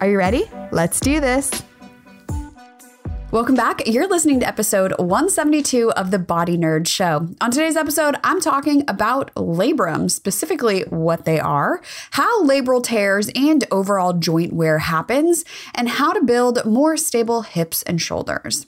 Are you ready? Let's do this. Welcome back. You're listening to episode 172 of the Body Nerd Show. On today's episode, I'm talking about labrum, specifically what they are, how labral tears and overall joint wear happens, and how to build more stable hips and shoulders.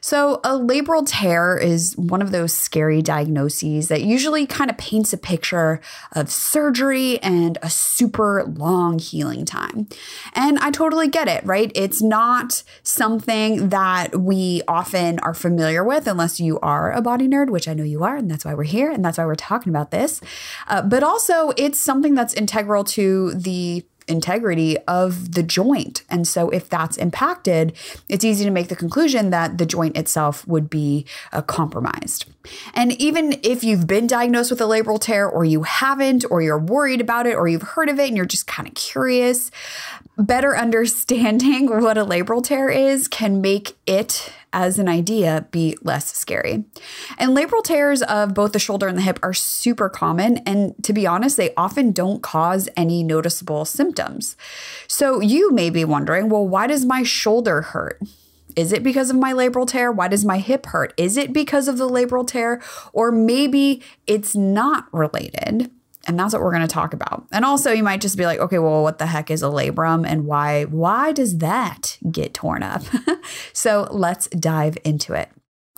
So, a labral tear is one of those scary diagnoses that usually kind of paints a picture of surgery and a super long healing time. And I totally get it, right? It's not something that we often are familiar with unless you are a body nerd, which I know you are, and that's why we're here, and that's why we're talking about this. Uh, but also, it's something that's integral to the integrity of the joint. And so, if that's impacted, it's easy to make the conclusion that the joint itself would be uh, compromised. And even if you've been diagnosed with a labral tear, or you haven't, or you're worried about it, or you've heard of it and you're just kind of curious, better understanding what a labral tear is can make it as an idea be less scary. And labral tears of both the shoulder and the hip are super common. And to be honest, they often don't cause any noticeable symptoms. So you may be wondering well, why does my shoulder hurt? Is it because of my labral tear? Why does my hip hurt? Is it because of the labral tear? Or maybe it's not related. And that's what we're going to talk about. And also you might just be like, okay, well, what the heck is a labrum and why why does that get torn up? so let's dive into it.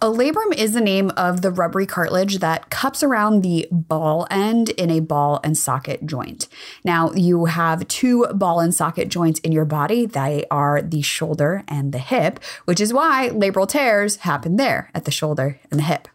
A labrum is the name of the rubbery cartilage that cups around the ball end in a ball and socket joint. Now, you have two ball and socket joints in your body. They are the shoulder and the hip, which is why labral tears happen there at the shoulder and the hip.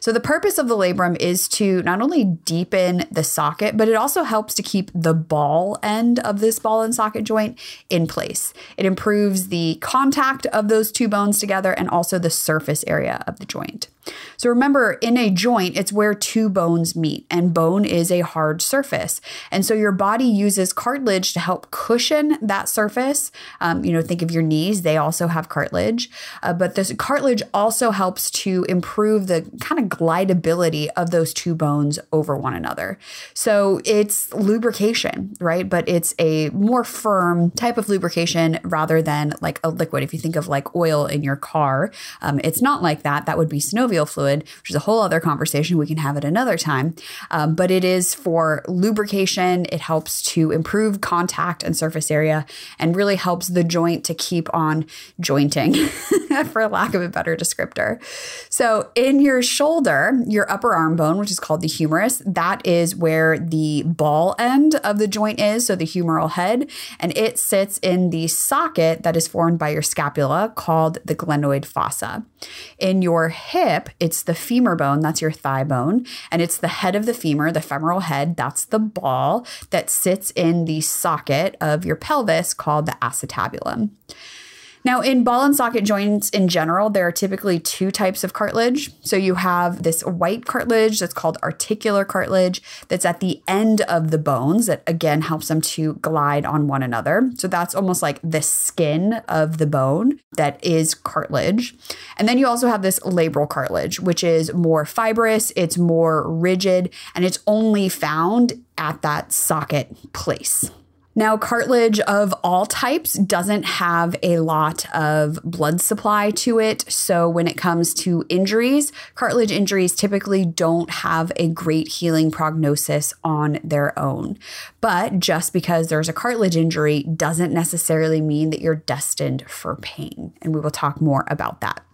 So, the purpose of the labrum is to not only deepen the socket, but it also helps to keep the ball end of this ball and socket joint in place. It improves the contact of those two bones together and also the surface area of the joint. So remember, in a joint, it's where two bones meet, and bone is a hard surface. And so your body uses cartilage to help cushion that surface. Um, you know, think of your knees, they also have cartilage. Uh, but this cartilage also helps to improve the kind of glidability of those two bones over one another. So it's lubrication, right? But it's a more firm type of lubrication rather than like a liquid. If you think of like oil in your car, um, it's not like that. That would be synovial fluid, which is a whole other conversation. We can have it another time. Um, but it is for lubrication. It helps to improve contact and surface area and really helps the joint to keep on jointing, for lack of a better descriptor. So, in your shoulder, your upper arm bone, which is called the humerus, that is where the ball end of the joint is, so the humeral head, and it sits in the socket that is formed by your scapula called the glenoid fossa. In your hip, it's the femur bone, that's your thigh bone, and it's the head of the femur, the femoral head, that's the ball that sits in the socket of your pelvis called the acetabulum. Now, in ball and socket joints in general, there are typically two types of cartilage. So you have this white cartilage that's called articular cartilage that's at the end of the bones that again helps them to glide on one another. So that's almost like the skin of the bone that is cartilage. And then you also have this labral cartilage, which is more fibrous, it's more rigid, and it's only found at that socket place. Now, cartilage of all types doesn't have a lot of blood supply to it. So, when it comes to injuries, cartilage injuries typically don't have a great healing prognosis on their own. But just because there's a cartilage injury doesn't necessarily mean that you're destined for pain. And we will talk more about that.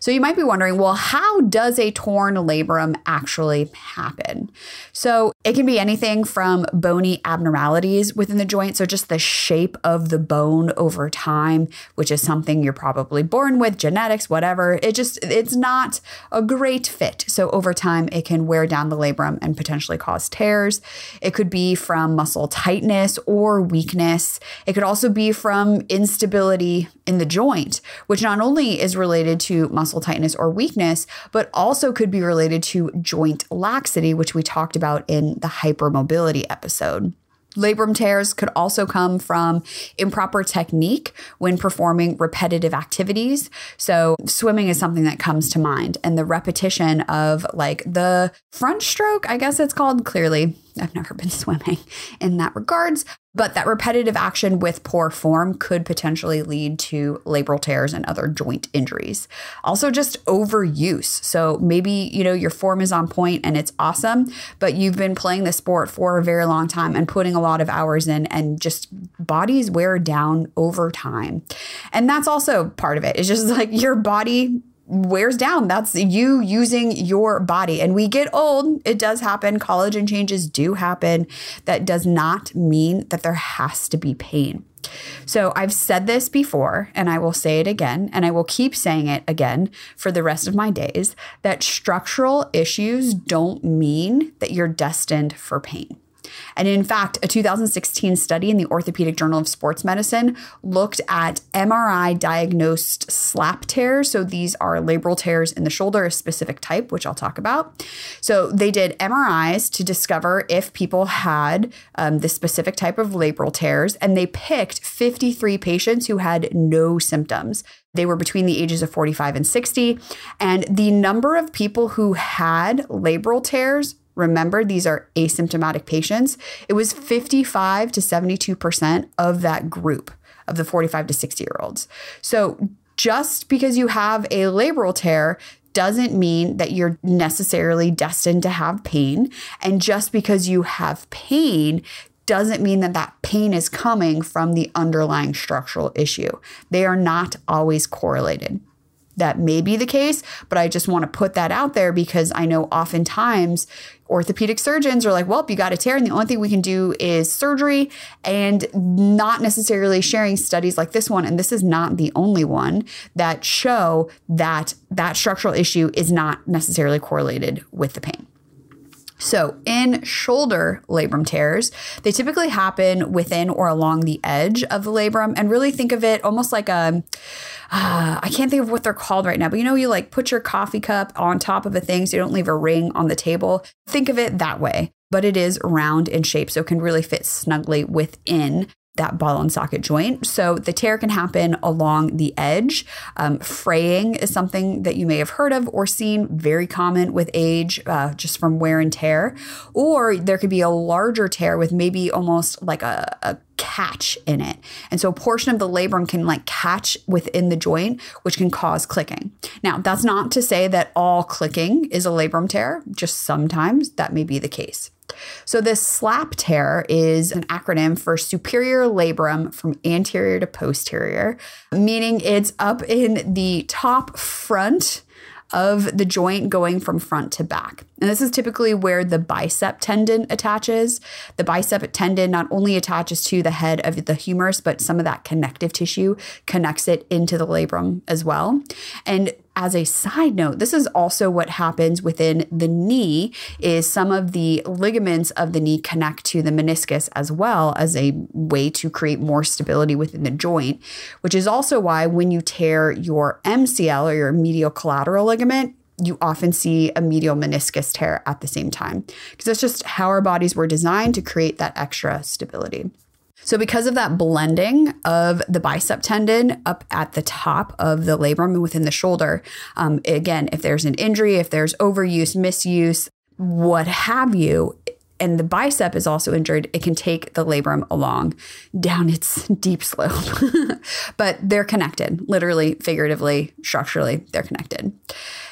So you might be wondering, well, how does a torn labrum actually happen? So it can be anything from bony abnormalities within the joint, so just the shape of the bone over time, which is something you're probably born with, genetics, whatever. It just it's not a great fit. So over time it can wear down the labrum and potentially cause tears. It could be from muscle tightness or weakness. It could also be from instability in the joint, which not only is related to muscle tightness or weakness, but also could be related to joint laxity, which we talked about in the hypermobility episode. Labrum tears could also come from improper technique when performing repetitive activities. So, swimming is something that comes to mind, and the repetition of like the front stroke, I guess it's called. Clearly, I've never been swimming in that regards, but that repetitive action with poor form could potentially lead to labral tears and other joint injuries. Also, just overuse. So maybe, you know, your form is on point and it's awesome, but you've been playing the sport for a very long time and putting a lot of hours in, and just bodies wear down over time. And that's also part of it. It's just like your body wears down. That's you using your body. And we get old. It does happen. Collagen changes do happen. That does not mean that there has to be pain. So I've said this before, and I will say it again, and I will keep saying it again for the rest of my days that structural issues don't mean that you're destined for pain. And in fact, a 2016 study in the Orthopedic Journal of Sports Medicine looked at MRI diagnosed slap tears. So these are labral tears in the shoulder, a specific type, which I'll talk about. So they did MRIs to discover if people had um, this specific type of labral tears, and they picked 53 patients who had no symptoms. They were between the ages of 45 and 60. And the number of people who had labral tears Remember, these are asymptomatic patients. It was 55 to 72% of that group of the 45 to 60 year olds. So just because you have a labral tear doesn't mean that you're necessarily destined to have pain. And just because you have pain doesn't mean that that pain is coming from the underlying structural issue. They are not always correlated that may be the case, but I just want to put that out there because I know oftentimes orthopedic surgeons are like, well, you got a tear, and the only thing we can do is surgery, and not necessarily sharing studies like this one. And this is not the only one that show that that structural issue is not necessarily correlated with the pain. So, in shoulder labrum tears, they typically happen within or along the edge of the labrum, and really think of it almost like a uh, I can't think of what they're called right now, but you know, you like put your coffee cup on top of a thing so you don't leave a ring on the table. Think of it that way, but it is round in shape, so it can really fit snugly within that ball and socket joint. So the tear can happen along the edge. Um, fraying is something that you may have heard of or seen, very common with age, uh, just from wear and tear. Or there could be a larger tear with maybe almost like a, a catch in it. And so a portion of the labrum can like catch within the joint, which can cause clicking. Now, that's not to say that all clicking is a labrum tear, just sometimes that may be the case. So, this SLAP tear is an acronym for superior labrum from anterior to posterior, meaning it's up in the top front of the joint going from front to back. And this is typically where the bicep tendon attaches. The bicep tendon not only attaches to the head of the humerus, but some of that connective tissue connects it into the labrum as well. And as a side note, this is also what happens within the knee is some of the ligaments of the knee connect to the meniscus as well as a way to create more stability within the joint, which is also why when you tear your MCL or your medial collateral ligament, you often see a medial meniscus tear at the same time because that's just how our bodies were designed to create that extra stability. So, because of that blending of the bicep tendon up at the top of the labrum within the shoulder, um, again, if there's an injury, if there's overuse, misuse, what have you, and the bicep is also injured, it can take the labrum along down its deep slope. but they're connected, literally, figuratively, structurally, they're connected.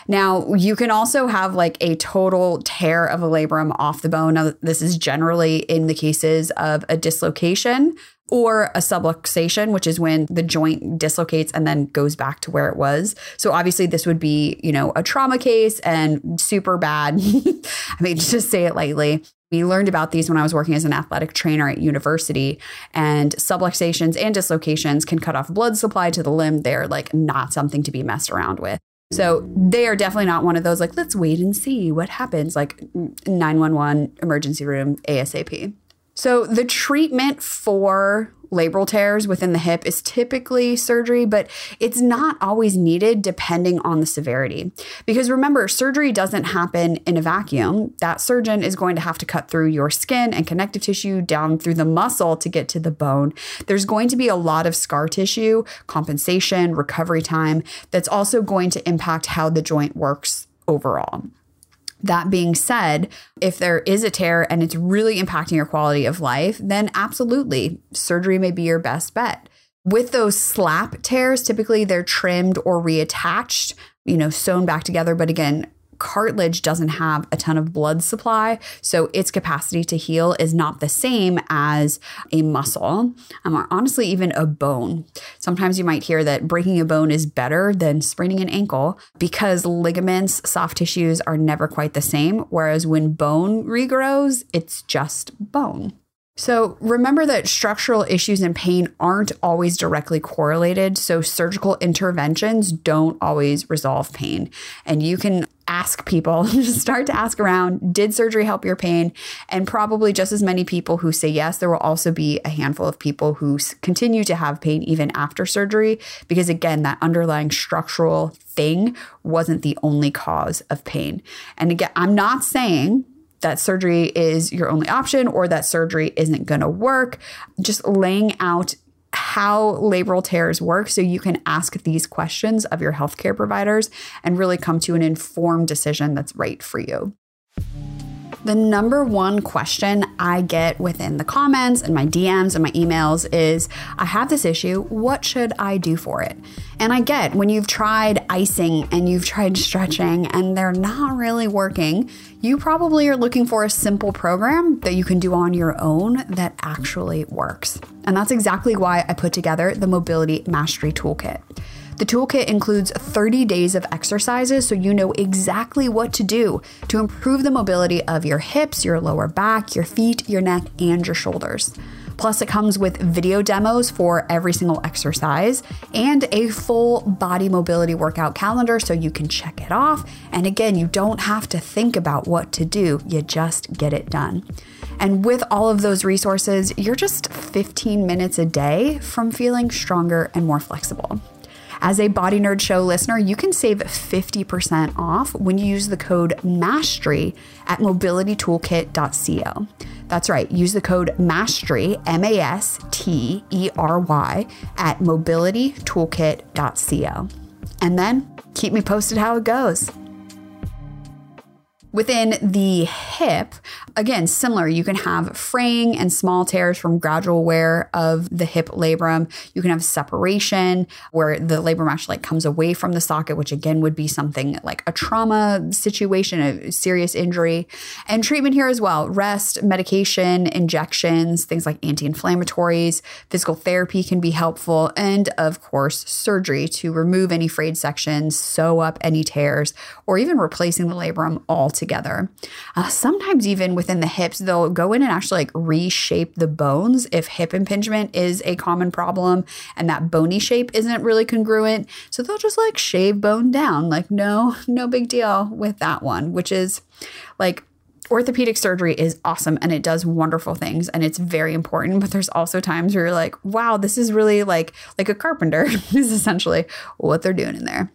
Now, you can also have like a total tear of a labrum off the bone. Now, this is generally in the cases of a dislocation or a subluxation, which is when the joint dislocates and then goes back to where it was. So obviously this would be, you know, a trauma case and super bad. I mean, just say it lightly. We learned about these when I was working as an athletic trainer at university, and subluxations and dislocations can cut off blood supply to the limb. They're like not something to be messed around with. So they are definitely not one of those like, let's wait and see what happens, like 911 emergency room ASAP. So the treatment for labral tears within the hip is typically surgery, but it's not always needed depending on the severity. Because remember, surgery doesn't happen in a vacuum. That surgeon is going to have to cut through your skin and connective tissue down through the muscle to get to the bone. There's going to be a lot of scar tissue, compensation, recovery time that's also going to impact how the joint works overall. That being said, if there is a tear and it's really impacting your quality of life, then absolutely, surgery may be your best bet. With those slap tears, typically they're trimmed or reattached, you know, sewn back together. But again, cartilage doesn't have a ton of blood supply, so its capacity to heal is not the same as a muscle, um, or honestly, even a bone. Sometimes you might hear that breaking a bone is better than spraining an ankle because ligaments, soft tissues are never quite the same, whereas when bone regrows, it's just bone. So remember that structural issues and pain aren't always directly correlated. So surgical interventions don't always resolve pain. And you can ask people, just start to ask around, did surgery help your pain? And probably just as many people who say yes, there will also be a handful of people who continue to have pain even after surgery. Because again, that underlying structural thing wasn't the only cause of pain. And again, I'm not saying that surgery is your only option or that surgery isn't going to work. Just laying out how labral tears work so you can ask these questions of your healthcare providers and really come to an informed decision that's right for you. The number one question I get within the comments and my DMs and my emails is I have this issue. What should I do for it? And I get when you've tried icing and you've tried stretching and they're not really working, you probably are looking for a simple program that you can do on your own that actually works. And that's exactly why I put together the Mobility Mastery Toolkit. The toolkit includes 30 days of exercises so you know exactly what to do to improve the mobility of your hips, your lower back, your feet, your neck, and your shoulders. Plus, it comes with video demos for every single exercise and a full body mobility workout calendar so you can check it off. And again, you don't have to think about what to do, you just get it done. And with all of those resources, you're just 15 minutes a day from feeling stronger and more flexible. As a Body Nerd Show listener, you can save 50% off when you use the code MASTERY at mobilitytoolkit.co. That's right, use the code MASTERY, M A S T E R Y, at mobilitytoolkit.co. And then keep me posted how it goes. Within the hip, again, similar, you can have fraying and small tears from gradual wear of the hip labrum. You can have separation where the labrum actually like comes away from the socket, which again would be something like a trauma situation, a serious injury. And treatment here as well rest, medication, injections, things like anti inflammatories, physical therapy can be helpful, and of course, surgery to remove any frayed sections, sew up any tears, or even replacing the labrum altogether together. Uh, sometimes, even within the hips, they'll go in and actually like reshape the bones if hip impingement is a common problem and that bony shape isn't really congruent. So they'll just like shave bone down. Like, no, no big deal with that one, which is like orthopedic surgery is awesome and it does wonderful things and it's very important but there's also times where you're like wow this is really like like a carpenter is essentially what they're doing in there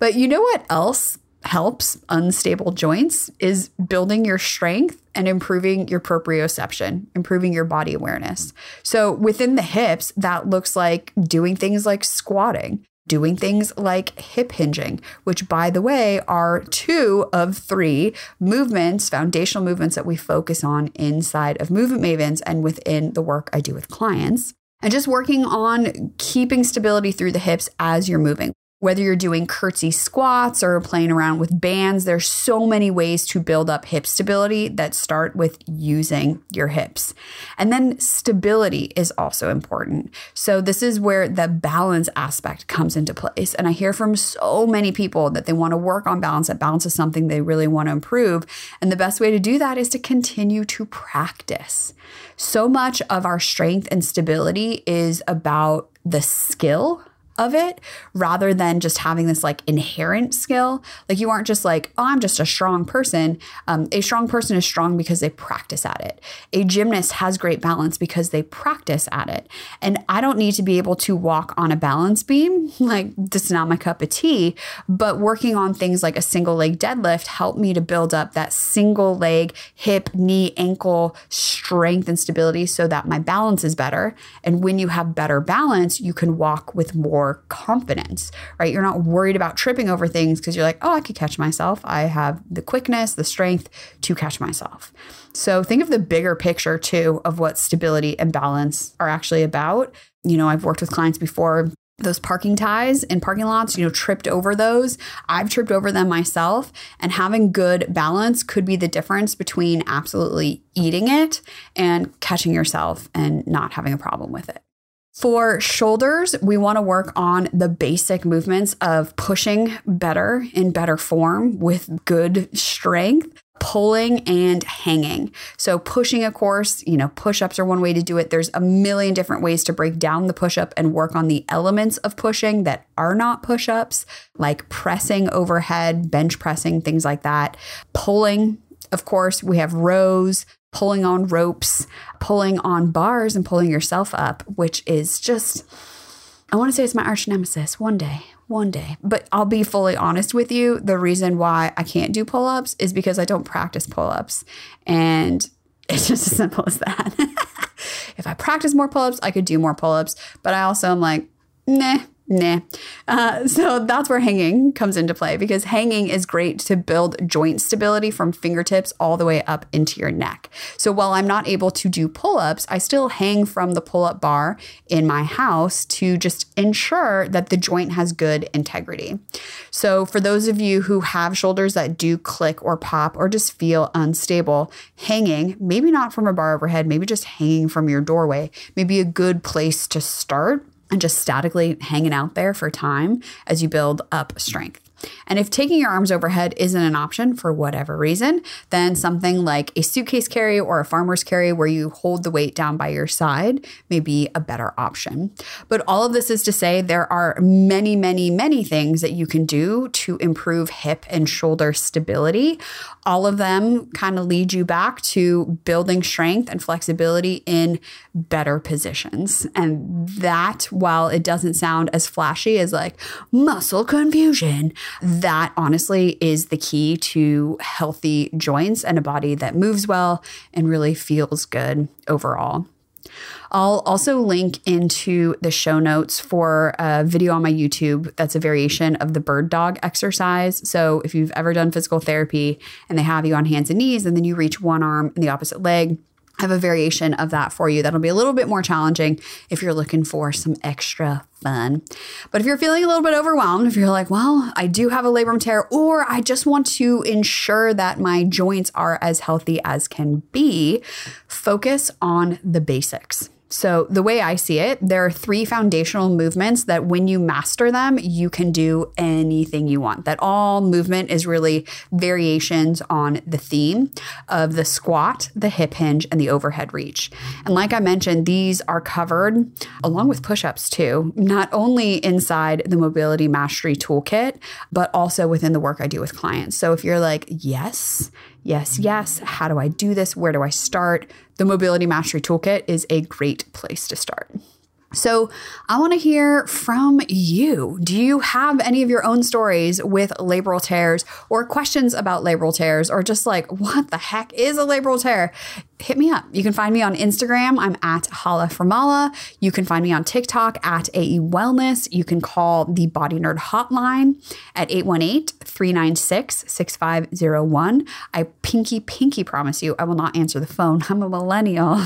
but you know what else helps unstable joints is building your strength and improving your proprioception, improving your body awareness. So within the hips, that looks like doing things like squatting, doing things like hip hinging, which, by the way, are two of three movements, foundational movements that we focus on inside of Movement Mavens and within the work I do with clients. And just working on keeping stability through the hips as you're moving Whether you're doing curtsy squats or playing around with bands, there's so many ways to build up hip stability that start with using your hips. And then stability is also important. So, this is where the balance aspect comes into place. And I hear from so many people that they want to work on balance, that balance is something they really want to improve. And the best way to do that is to continue to practice. So much of our strength and stability is about the skill of it rather than just having this like inherent skill. Like you aren't just like, oh, I'm just a strong person. Um, a strong person is strong because they practice at it. A gymnast has great balance because they practice at it. And I don't need to be able to walk on a balance beam. Like, this is not my cup of tea. But working on things like a single leg deadlift helped me to build up that single leg, hip, knee, ankle strength and stability so that my balance is better. And when you have better balance, you can walk with more confidence, right? You're not worried about tripping over things because you're like, oh, I could catch myself. I have the quickness, the strength to catch myself. So think of the bigger picture too of what stability and balance are actually about. You know, I've worked with clients before those parking ties in parking lots, you know, tripped over those. I've tripped over them myself, and having good balance could be the difference between absolutely eating it and catching yourself and not having a problem with it. For shoulders, we want to work on the basic movements of pushing better in better form with good strength pulling and hanging. So pushing of course, you know, push-ups are one way to do it. There's a million different ways to break down the push-up and work on the elements of pushing that are not push-ups, like pressing overhead, bench pressing, things like that. Pulling, of course, we have rows, pulling on ropes, pulling on bars, and pulling yourself up, which is just, I want to say it's my arch nemesis one day. One day. But I'll be fully honest with you. The reason why I can't do pull ups is because I don't practice pull ups. And it's just as simple as that. if I practice more pull ups, I could do more pull ups. But I also am like, nah, Nah. Uh, so that's where hanging comes into play because hanging is great to build joint stability from fingertips all the way up into your neck. So while I'm not able to do pull ups, I still hang from the pull up bar in my house to just ensure that the joint has good integrity. So for those of you who have shoulders that do click or pop or just feel unstable, hanging, maybe not from a bar overhead, maybe just hanging from your doorway, maybe a good place to start and just statically hanging out there for time as you build up strength. And if taking your arms overhead isn't an option for whatever reason, then something like a suitcase carry or a farmer's carry where you hold the weight down by your side may be a better option. But all of this is to say there are many, many, many things that you can do to improve hip and shoulder stability. All of them kind of lead you back to building strength and flexibility in better positions. And that, while it doesn't sound as flashy as like muscle confusion, that honestly is the key to healthy joints and a body that moves well and really feels good overall. I'll also link into the show notes for a video on my YouTube that's a variation of the bird dog exercise. So if you've ever done physical therapy and they have you on hands and knees and then you reach one arm and the opposite leg, I have a variation of that for you that'll be a little bit more challenging if you're looking for some extra fun. But if you're feeling a little bit overwhelmed, if you're like, well, I do have a labrum tear, or I just want to ensure that my joints are as healthy as can be, focus on the basics. So, the way I see it, there are three foundational movements that when you master them, you can do anything you want. That all movement is really variations on the theme of the squat, the hip hinge, and the overhead reach. And like I mentioned, these are covered along with push ups too, not only inside the Mobility Mastery Toolkit, but also within the work I do with clients. So, if you're like, yes, yes, yes, how do I do this? Where do I start? The Mobility Mastery Toolkit is a great place to start. So, I want to hear from you. Do you have any of your own stories with labral tears or questions about labral tears or just like, what the heck is a labral tear? Hit me up. You can find me on Instagram. I'm at Holla Formala. You can find me on TikTok at AE Wellness. You can call the Body Nerd hotline at 818 396 6501. I pinky, pinky promise you, I will not answer the phone. I'm a millennial.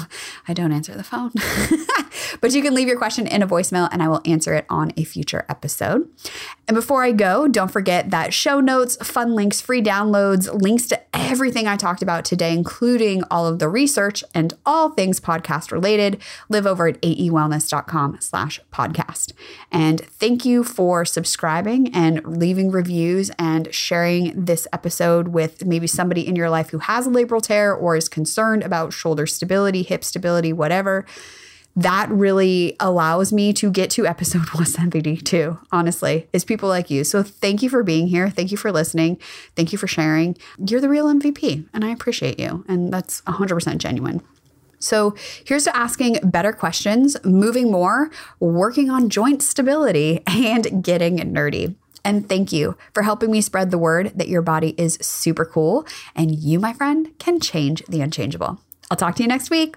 I don't answer the phone. But you can leave your question in a voicemail and I will answer it on a future episode. And before I go, don't forget that show notes, fun links, free downloads, links to everything I talked about today, including all of the research and all things podcast related, live over at aewellness.com slash podcast. And thank you for subscribing and leaving reviews and sharing this episode with maybe somebody in your life who has a labral tear or is concerned about shoulder stability, hip stability, whatever that really allows me to get to episode 172, honestly, is people like you. So thank you for being here. Thank you for listening. Thank you for sharing. You're the real MVP, and I appreciate you. And that's 100% genuine. So here's to asking better questions, moving more, working on joint stability, and getting nerdy. And thank you for helping me spread the word that your body is super cool and you, my friend, can change the unchangeable. I'll talk to you next week.